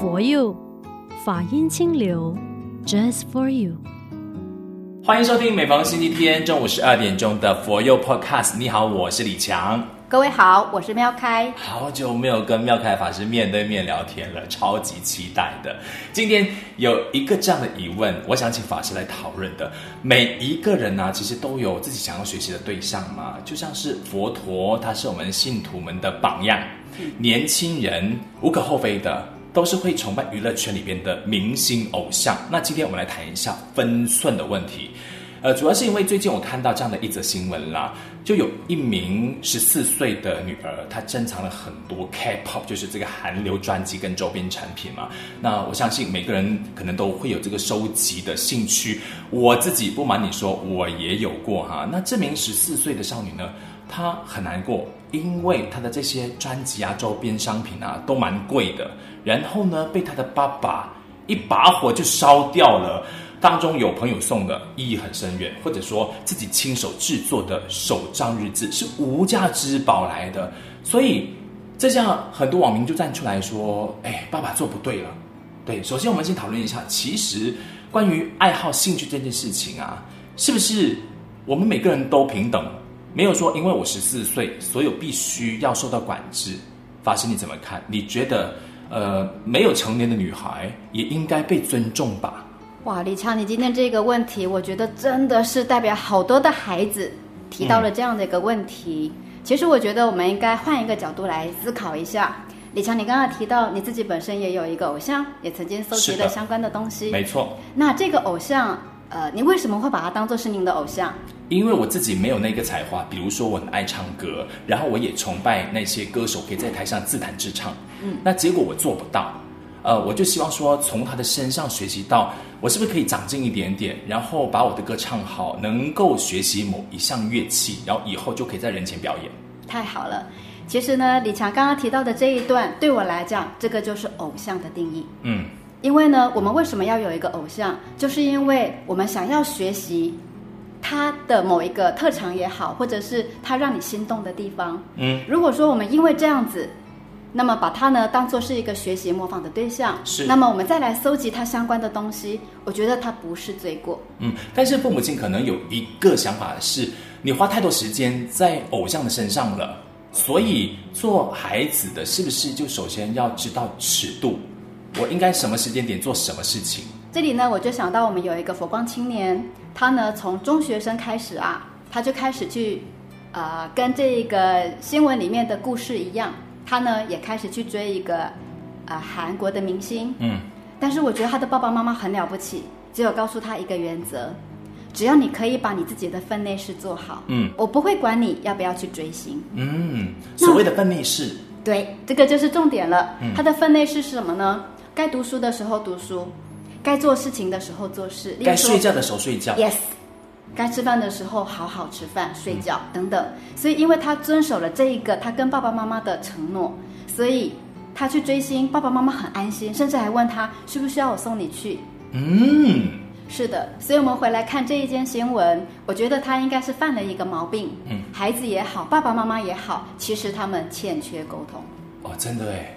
For You，法音清流，Just for you。欢迎收听每逢星期天中午十二点钟的 For You Podcast。你好，我是李强。各位好，我是妙开。好久没有跟妙开法师面对面聊天了，超级期待的。今天有一个这样的疑问，我想请法师来讨论的。每一个人呢、啊，其实都有自己想要学习的对象嘛，就像是佛陀，他是我们信徒们的榜样。年轻人无可厚非的，都是会崇拜娱乐圈里边的明星偶像。那今天我们来谈一下分寸的问题。呃，主要是因为最近我看到这样的一则新闻啦，就有一名十四岁的女儿，她珍藏了很多 K-pop，就是这个韩流专辑跟周边产品嘛。那我相信每个人可能都会有这个收集的兴趣。我自己不瞒你说，我也有过哈。那这名十四岁的少女呢，她很难过，因为她的这些专辑啊、周边商品啊都蛮贵的，然后呢，被他的爸爸一把火就烧掉了。当中有朋友送的，意义很深远，或者说自己亲手制作的手账日志是无价之宝来的，所以这下很多网民就站出来说：“哎，爸爸做不对了。”对，首先我们先讨论一下，其实关于爱好、兴趣这件事情啊，是不是我们每个人都平等？没有说因为我十四岁，所有必须要受到管制。法师你怎么看？你觉得呃，没有成年的女孩也应该被尊重吧？哇，李强，你今天这个问题，我觉得真的是代表好多的孩子提到了这样的一个问题。嗯、其实我觉得我们应该换一个角度来思考一下。李强，你刚刚提到你自己本身也有一个偶像，也曾经搜集了相关的东西。没错。那这个偶像，呃，你为什么会把它当做是您的偶像？因为我自己没有那个才华，比如说我很爱唱歌，然后我也崇拜那些歌手可以在台上自弹自唱。嗯。那结果我做不到。呃，我就希望说，从他的身上学习到，我是不是可以长进一点点，然后把我的歌唱好，能够学习某一项乐器，然后以后就可以在人前表演。太好了，其实呢，李强刚刚提到的这一段，对我来讲，这个就是偶像的定义。嗯，因为呢，我们为什么要有一个偶像，就是因为我们想要学习他的某一个特长也好，或者是他让你心动的地方。嗯，如果说我们因为这样子。那么把他呢当做是一个学习模仿的对象，是。那么我们再来搜集他相关的东西，我觉得他不是罪过。嗯，但是父母亲可能有一个想法是，你花太多时间在偶像的身上了，所以做孩子的是不是就首先要知道尺度？我应该什么时间点做什么事情？这里呢，我就想到我们有一个佛光青年，他呢从中学生开始啊，他就开始去，呃，跟这个新闻里面的故事一样。他呢也开始去追一个，呃，韩国的明星。嗯，但是我觉得他的爸爸妈妈很了不起，只有告诉他一个原则：只要你可以把你自己的分内事做好，嗯，我不会管你要不要去追星。嗯，所谓的分内事，对，这个就是重点了。嗯，他的分内事是什么呢？该读书的时候读书，该做事情的时候做事，该睡觉的时候睡觉。Yes。该吃饭的时候好好吃饭、睡觉等等，所以因为他遵守了这一个他跟爸爸妈妈的承诺，所以他去追星，爸爸妈妈很安心，甚至还问他需不需要我送你去。嗯，是的，所以我们回来看这一件新闻，我觉得他应该是犯了一个毛病。嗯，孩子也好，爸爸妈妈也好，其实他们欠缺沟通。哦，真的哎。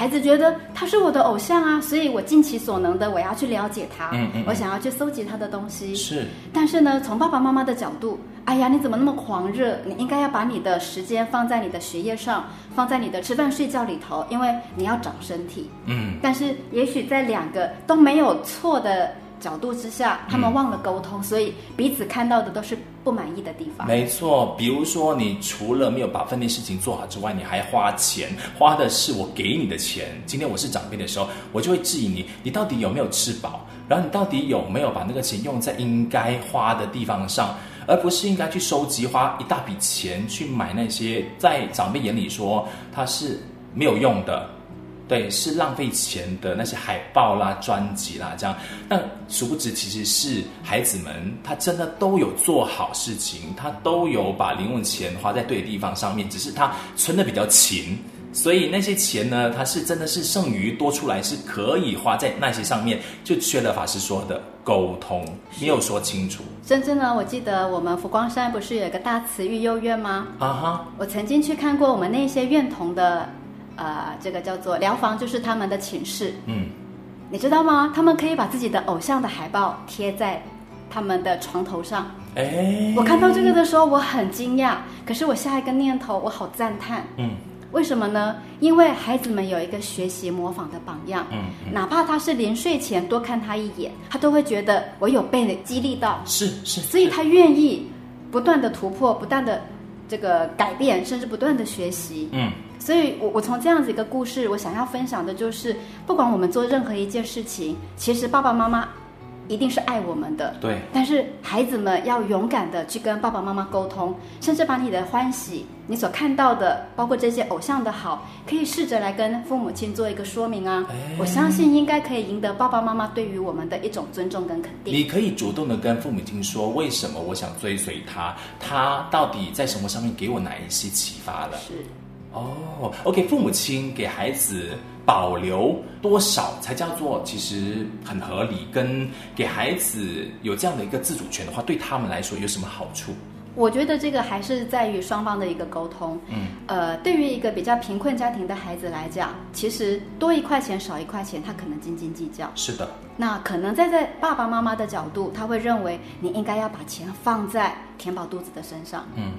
孩子觉得他是我的偶像啊，所以我尽其所能的我要去了解他，嗯嗯，我想要去搜集他的东西。是，但是呢，从爸爸妈妈的角度，哎呀，你怎么那么狂热？你应该要把你的时间放在你的学业上，放在你的吃饭睡觉里头，因为你要长身体。嗯，但是也许在两个都没有错的。角度之下，他们忘了沟通，嗯，所以彼此看到的都是不满意的地方。没错，比如说，你除了没有把分内事情做好之外，你还花钱，花的是我给你的钱。今天我是长辈的时候，我就会质疑你，你到底有没有吃饱？然后你到底有没有把那个钱用在应该花的地方上，而不是应该去收集，花一大笔钱去买那些在长辈眼里说它是没有用的。对，是浪费钱的那些海报啦、专辑啦，这样。但殊不知，其实是孩子们他真的都有做好事情，他都有把零用钱花在对的地方上面，只是他存的比较勤，所以那些钱呢，他是真的是剩余多出来，是可以花在那些上面，就缺了法师说的沟通，没有说清楚。甚至呢，我记得我们佛光山不是有一个大慈育幼院吗？啊哈，我曾经去看过我们那些院童的。呃，这个叫做疗房，就是他们的寝室。嗯，你知道吗？他们可以把自己的偶像的海报贴在他们的床头上。哎，我看到这个的时候，我很惊讶。可是我下一个念头，我好赞叹。嗯，为什么呢？因为孩子们有一个学习模仿的榜样。嗯，嗯，哪怕他是临睡前多看他一眼，他都会觉得我有被激励到。是是，所以他愿意不断的突破，不断的。这个改变，甚至不断的学习，嗯，所以我我从这样子一个故事，我想要分享的就是，不管我们做任何一件事情，其实爸爸妈妈一定是爱我们的，对。但是孩子们要勇敢的去跟爸爸妈妈沟通，甚至把你的欢喜，你所看到的，包括这些偶像的好，可以试着来跟父母亲做一个说明啊。哎，我相信应该可以赢得爸爸妈妈对于我们的一种尊重跟肯定。你可以主动的跟父母亲说，为什么我想追随他，他到底在什么上面给我哪一些启发了？是。哦，OK，父母亲给孩子保留多少才叫做其实很合理？跟给孩子有这样的一个自主权的话，对他们来说有什么好处？我觉得这个还是在于双方的一个沟通。嗯，呃，对于一个比较贫困家庭的孩子来讲，其实多一块钱少一块钱，他可能斤斤计较。是的。那可能在在爸爸妈妈的角度，他会认为你应该要把钱放在填饱肚子的身上。嗯。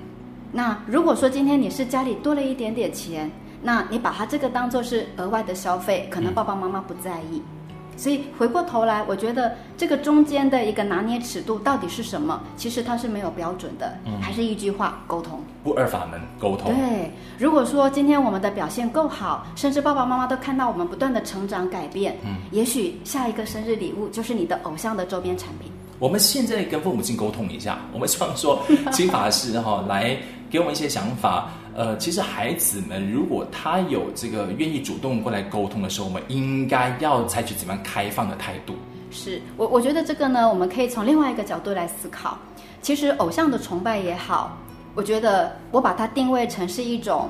那如果说今天你是家里多了一点点钱，那你把它这个当做是额外的消费，可能爸爸妈妈不在意。嗯、所以回过头来，我觉得这个中间的一个拿捏尺度到底是什么？其实它是没有标准的，嗯、还是一句话，沟通。不二法门，沟通。对，如果说今天我们的表现够好，甚至爸爸妈妈都看到我们不断的成长改变，嗯，也许下一个生日礼物就是你的偶像的周边产品。我们现在跟父母亲沟通一下，我们希望说，请法师哈来给我们一些想法。呃，其实孩子们如果他有这个愿意主动过来沟通的时候，我们应该要采取怎么样开放的态度？是我，我觉得这个呢，我们可以从另外一个角度来思考。其实偶像的崇拜也好，我觉得我把它定位成是一种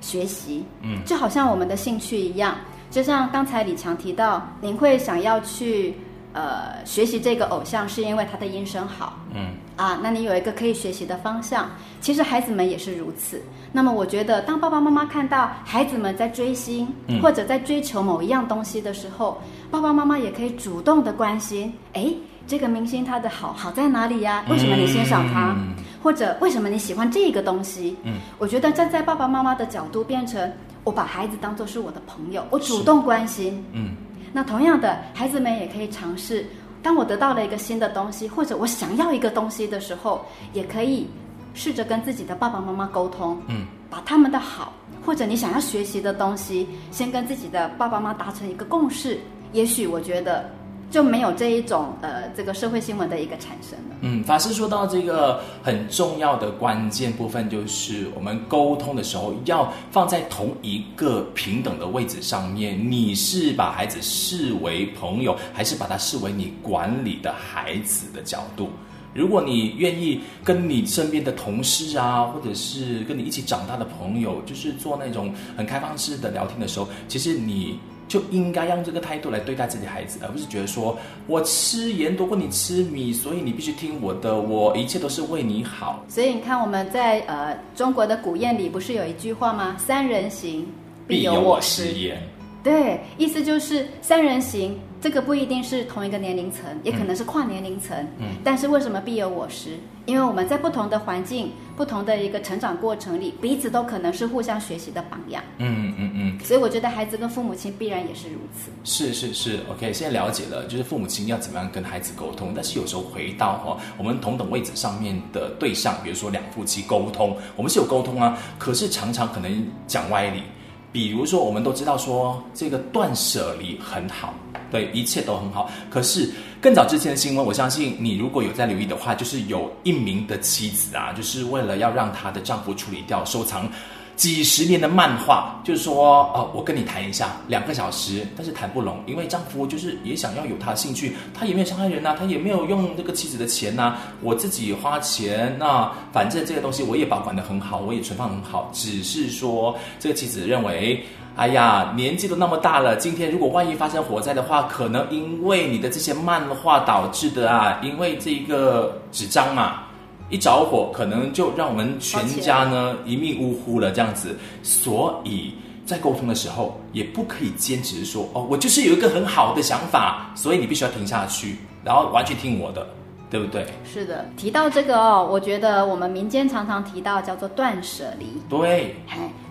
学习，嗯，就好像我们的兴趣一样，就像刚才李强提到，您会想要去。呃，学习这个偶像是因为他的音声好，嗯啊，那你有一个可以学习的方向。其实孩子们也是如此。那么我觉得，当爸爸妈妈看到孩子们在追星，嗯，或者在追求某一样东西的时候，爸爸妈妈也可以主动的关心，哎，这个明星他的好好在哪里呀？为什么你欣赏他？嗯，或者为什么你喜欢这个东西？嗯，我觉得站在爸爸妈妈的角度，变成我把孩子当做是我的朋友，我主动关心，嗯。那同样的，孩子们也可以尝试。当我得到了一个新的东西，或者我想要一个东西的时候，也可以试着跟自己的爸爸妈妈沟通，嗯，把他们的好，或者你想要学习的东西，先跟自己的爸爸妈妈达成一个共识。也许我觉得。就没有这一种呃，这个社会新闻的一个产生了。嗯，法师说到这个很重要的关键部分，就是我们沟通的时候要放在同一个平等的位置上面。你是把孩子视为朋友，还是把他视为你管理的孩子的角度？如果你愿意跟你身边的同事啊，或者是跟你一起长大的朋友，就是做那种很开放式的聊天的时候，其实你。就应该用这个态度来对待自己的孩子，而不是觉得说我吃盐多过你吃米，所以你必须听我的，我一切都是为你好。所以你看，我们在呃中国的古谚里不是有一句话吗？三人行，必有我师焉。对，意思就是三人行。这个不一定是同一个年龄层，也可能是跨年龄层。嗯，但是为什么必有我师？因为我们在不同的环境、不同的一个成长过程里，彼此都可能是互相学习的榜样。嗯嗯嗯。所以我觉得孩子跟父母亲必然也是如此。是是是，OK，现在了解了，就是父母亲要怎么样跟孩子沟通。但是有时候回到哈，我们同等位置上面的对象，比如说两夫妻沟通，我们是有沟通啊，可是常常可能讲歪理。比如说，我们都知道说这个断舍离很好，对，一切都很好。可是更早之前的新闻，我相信你如果有在留意的话，就是有一名的妻子啊，就是为了要让她的丈夫处理掉收藏。几十年的漫画，就是说，哦，我跟你谈一下，两个小时，但是谈不拢，因为丈夫就是也想要有他的兴趣，他也没有伤害人呐、他也没有用这个妻子的钱呐、我自己花钱，那反正这个东西我也保管得很好，我也存放很好，只是说这个妻子认为，哎呀，年纪都那么大了，今天如果万一发生火灾的话，可能因为你的这些漫画导致的啊，因为这个纸张嘛。一着火，可能就让我们全家呢一命呜呼了，这样子。所以在沟通的时候，也不可以坚持说哦，我就是有一个很好的想法，所以你必须要停下去，然后完全听我的，对不对？是的，提到这个哦，我觉得我们民间常常提到叫做断舍离。对，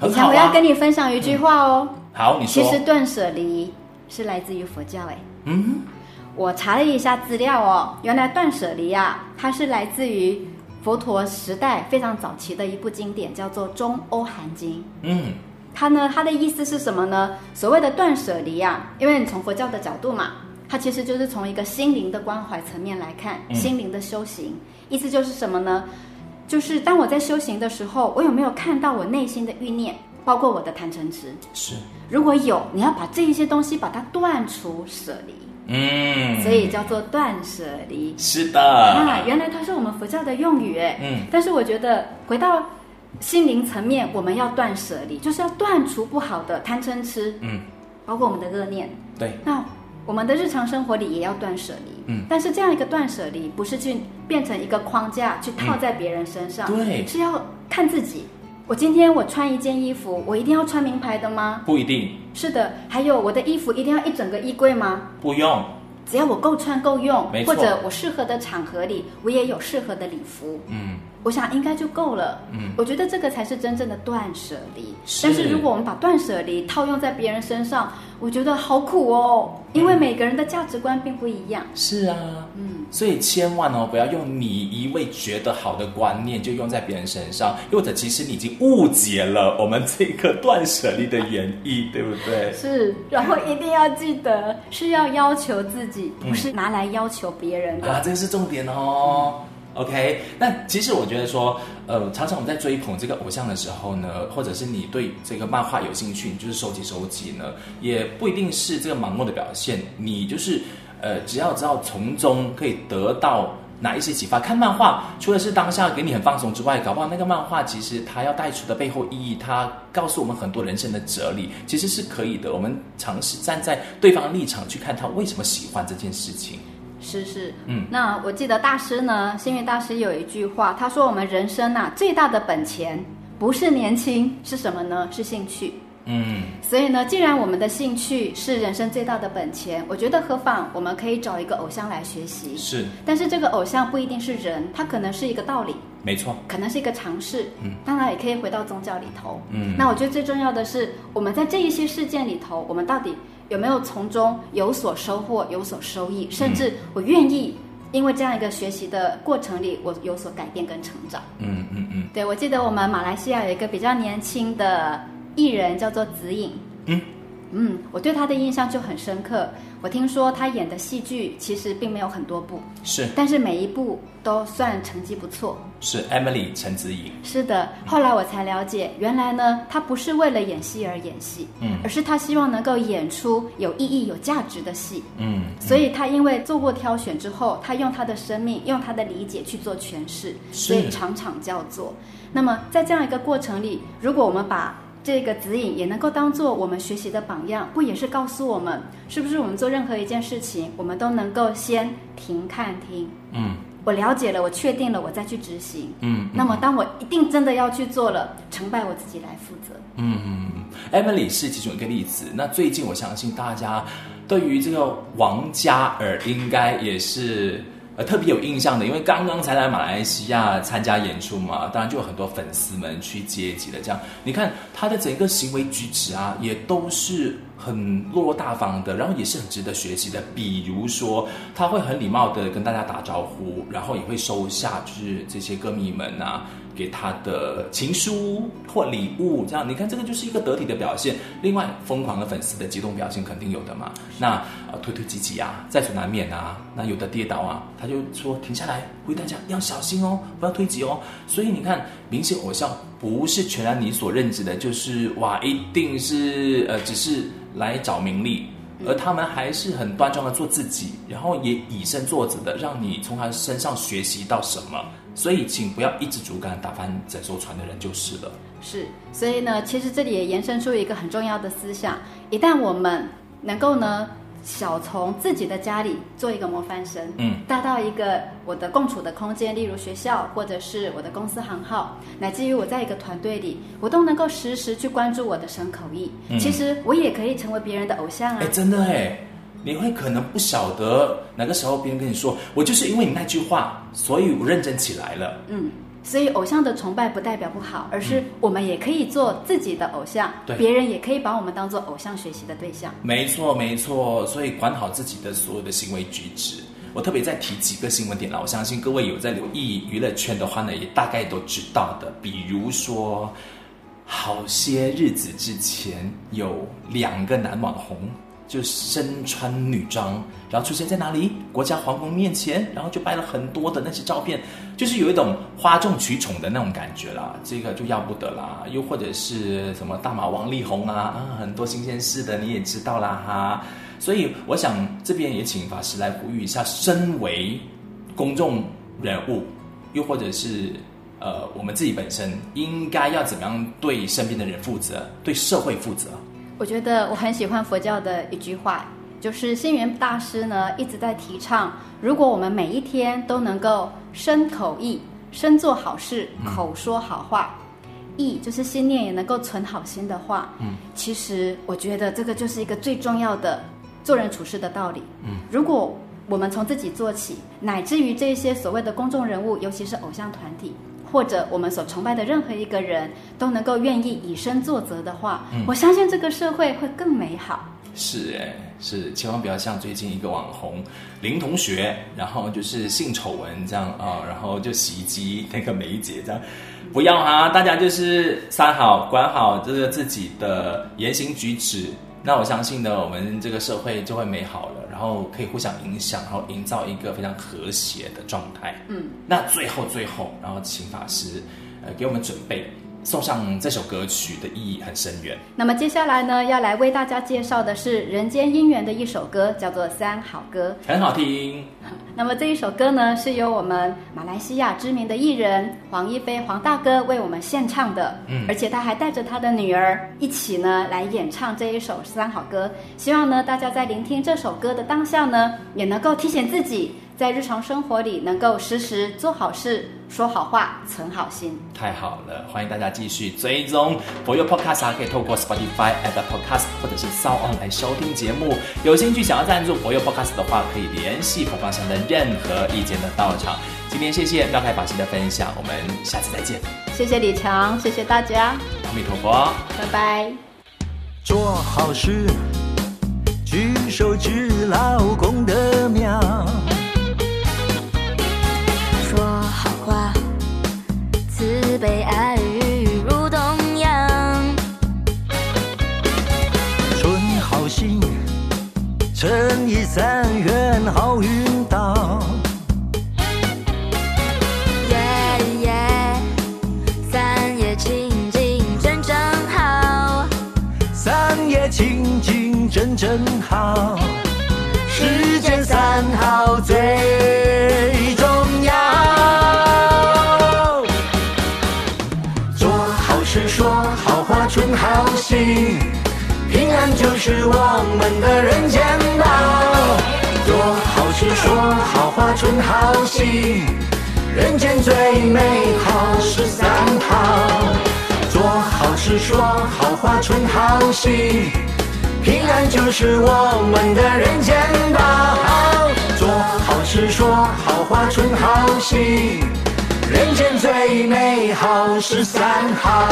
以前我要跟你分享一句话哦。嗯、好，你说。其实断舍离是来自于佛教，哎。嗯。我查了一下资料哦，原来断舍离啊，它是来自于佛陀时代非常早期的一部经典，叫做《中欧含经》。嗯。它呢，它的意思是什么呢？所谓的断舍离啊，因为你从佛教的角度嘛，它其实就是从一个心灵的关怀层面来看，嗯、心灵的修行，意思就是什么呢？就是当我在修行的时候，我有没有看到我内心的欲念，包括我的贪嗔痴？是。如果有，你要把这一些东西把它断除舍离。嗯。所以叫做断舍离。是的。啊，原来它是我们佛教的用语哎。嗯。但是我觉得回到。心灵层面，我们要断舍离，就是要断除不好的贪嗔痴，嗯，包括我们的恶念。对，那我们的日常生活里也要断舍离，嗯，但是这样一个断舍离，不是去变成一个框架去套在别人身上，嗯，对，是要看自己。我今天我穿一件衣服，我一定要穿名牌的吗？不一定。是的，还有我的衣服一定要一整个衣柜吗？不用，只要我够穿够用，或者我适合的场合里，我也有适合的礼服，嗯。我想应该就够了。嗯，我觉得这个才是真正的断舍离。是。但是如果我们把断舍离套用在别人身上，我觉得好苦哦。因为每个人的价值观并不一样。是啊。嗯。所以千万哦，不要用你一味觉得好的观念就用在别人身上，又或者其实你已经误解了我们这个断舍离的原意，对不对？是。然后一定要记得是要要求自己，不是拿来要求别人的。嗯、啊，这个是重点哦。嗯 OK，那其实我觉得说，呃，常常我们在追捧这个偶像的时候呢，或者是你对这个漫画有兴趣，你就是收集收集呢，也不一定是这个盲目的表现。你就是，呃，只要知道从中可以得到哪一些启发。看漫画，除了是当下给你很放松之外，搞不好那个漫画其实它要带出的背后意义，它告诉我们很多人生的哲理，其实是可以的。我们尝试站在对方的立场去看他为什么喜欢这件事情。是是，嗯，那我记得大师呢，星云大师有一句话，他说我们人生啊最大的本钱不是年轻，是什么呢？是兴趣。嗯，所以呢，既然我们的兴趣是人生最大的本钱，我觉得何妨我们可以找一个偶像来学习。是，但是这个偶像不一定是人，他可能是一个道理。没错，可能是一个尝试。嗯，当然也可以回到宗教里头。嗯，那我觉得最重要的是，我们在这一些事件里头，我们到底有没有从中有所收获、有所收益，甚至我愿意。因为这样一个学习的过程里，我有所改变跟成长。嗯嗯嗯。对，我记得我们马来西亚有一个比较年轻的艺人，叫做子颖。嗯。嗯，我对他的印象就很深刻。我听说他演的戏剧其实并没有很多部，是，但是每一部都算成绩不错。是 Emily 陈子颖。是的，后来我才了解，原来呢，他不是为了演戏而演戏，嗯，而是他希望能够演出有意义、有价值的戏，嗯，所以他因为做过挑选之后，他用他的生命、用他的理解去做诠释，所以场场叫做。那么在这样一个过程里，如果我们把这个指引也能够当做我们学习的榜样，不也是告诉我们，是不是我们做任何一件事情，我们都能够先停看听，嗯，我了解了，我确定了，我再去执行，嗯，那么当我一定真的要去做了，成败我自己来负责，嗯嗯，Emily 是其中一个例子。那最近我相信大家对于这个王嘉尔应该也是。特别有印象的，因为刚刚才来马来西亚参加演出嘛，当然就有很多粉丝们去接机了。这样，你看他的整个行为举止啊，也都是很落落大方的，然后也是很值得学习的。比如说，他会很礼貌的跟大家打招呼，然后也会收下就是这些歌迷们啊。给他的情书或礼物，这样你看，这个就是一个得体的表现。另外，疯狂的粉丝的激动表现肯定有的嘛。那呃，推推挤挤啊，在所难免啊。那有的跌倒啊，他就说停下来，呼吁大家要小心哦，不要推挤哦。所以你看，明星偶像不是全然你所认知的，就是哇，一定是呃，只是来找名利。而他们还是很端庄的做自己，然后也以身作则的，让你从他身上学习到什么。所以，请不要一直主干打翻整艘船的人就是了。是，所以呢，其实这里也延伸出一个很重要的思想：一旦我们能够呢小从自己的家里做一个模范生，嗯，大到一个我的共处的空间，例如学校或者是我的公司行号，乃至于我在一个团队里，我都能够时时去关注我的身口意。嗯，其实我也可以成为别人的偶像啊！哎，真的哎，你会可能不晓得哪个时候别人跟你说，我就是因为你那句话，所以我认真起来了。嗯。所以，偶像的崇拜不代表不好，而是我们也可以做自己的偶像，对，别人也可以把我们当做偶像学习的对象。没错，没错。所以，管好自己的所有的行为举止。我特别再提几个新闻点了，我相信各位有在留意娱乐圈的话呢，也大概都知道的。比如说，好些日子之前有两个男网红。就身穿女装，然后出现在哪里？国家皇宫面前，然后就拍了很多的那些照片，就是有一种哗众取宠的那种感觉啦。这个就要不得啦。又或者是什么大马王力宏啊，啊，很多新鲜事的你也知道啦哈。所以我想这边也请法师来呼吁一下，身为公众人物，又或者是呃我们自己本身，应该要怎么样对身边的人负责，对社会负责。我觉得我很喜欢佛教的一句话，就是星云大师呢一直在提倡，如果我们每一天都能够身口意，身做好事，口说好话，意就是心念也能够存好心的话，嗯，其实我觉得这个就是一个最重要的做人处事的道理。嗯，如果我们从自己做起，乃至于这些所谓的公众人物，尤其是偶像团体。或者我们所崇拜的任何一个人都能够愿意以身作则的话，嗯，我相信这个社会会更美好。是哎，是，千万不要像最近一个网红林同学，然后就是性丑闻这样啊，哦，然后就袭击那个梅姐这样，不要啊，大家就是三好管好这个自己的言行举止。那我相信呢，我们这个社会就会美好了，然后可以互相影响，然后营造一个非常和谐的状态。嗯，那最后最后，然后请法师，呃，给我们准备。送上这首歌曲的意义很深远。那么接下来呢，要来为大家介绍的是人间姻缘的一首歌，叫做《三好歌》，很好听。那么这一首歌呢，是由我们马来西亚知名的艺人黄一飞黄大哥为我们献唱的。嗯，而且他还带着他的女儿一起呢来演唱这一首《三好歌》。希望呢大家在聆听这首歌的当下呢，也能够提醒自己。在日常生活里，能够时时做好事、说好话、存好心。太好了，欢迎大家继续追踪佛佑 Podcast，可以透过 Spotify、Apple Podcast 或者是 SoundOn 来收听节目。有兴趣想要赞助佛佑 Podcast 的话，可以联系佛光山的任何意见的道场。今天谢谢妙凯法师的分享，我们下次再见。谢谢李强，谢谢大家。阿弥陀佛，拜拜。做好事，举手之劳功德妙。被爱雨如东洋，存好心，诚意三愿好运到。耶耶，三业清净真真好，三业清净真真好，世间三好最我们的人间宝。做好事，说好话，存好心，人间最美好是三好。做好事，说好话，存好心，平安就是我们的人间宝。做好事，说好话，存好心，人间最美好是三好。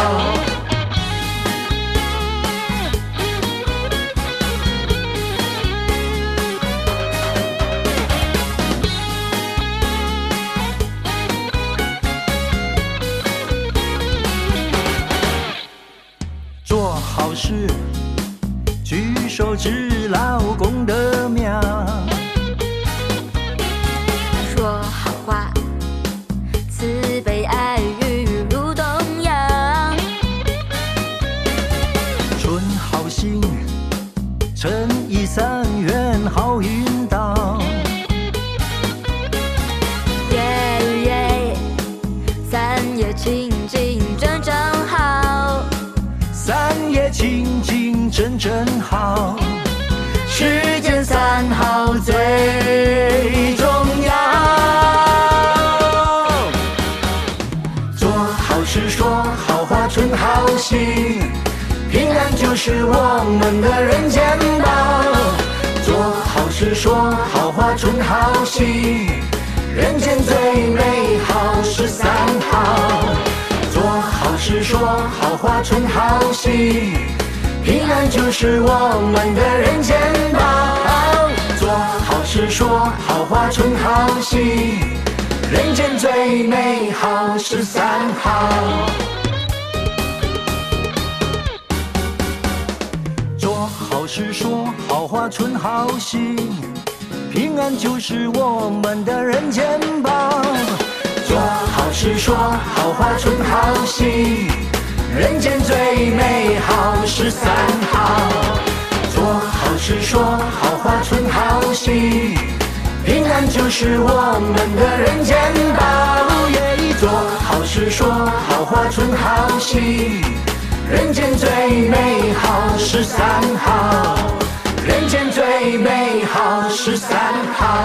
的人间宝。做好事，说好话，存好心，人间最美好是三好。做好事说好话，存好心，平安就是我们的人间宝。做好事，说好话，存好心，人间最美好是三好。好事，说好话，存好心，平安就是我们的人间宝。做好事，说好话，存好心，人间最美好是三好。做好事，说好话，存好心，平安就是我们的人间宝。做好事，说好话，存好心，人间最美好是三好，人间最美好是三好。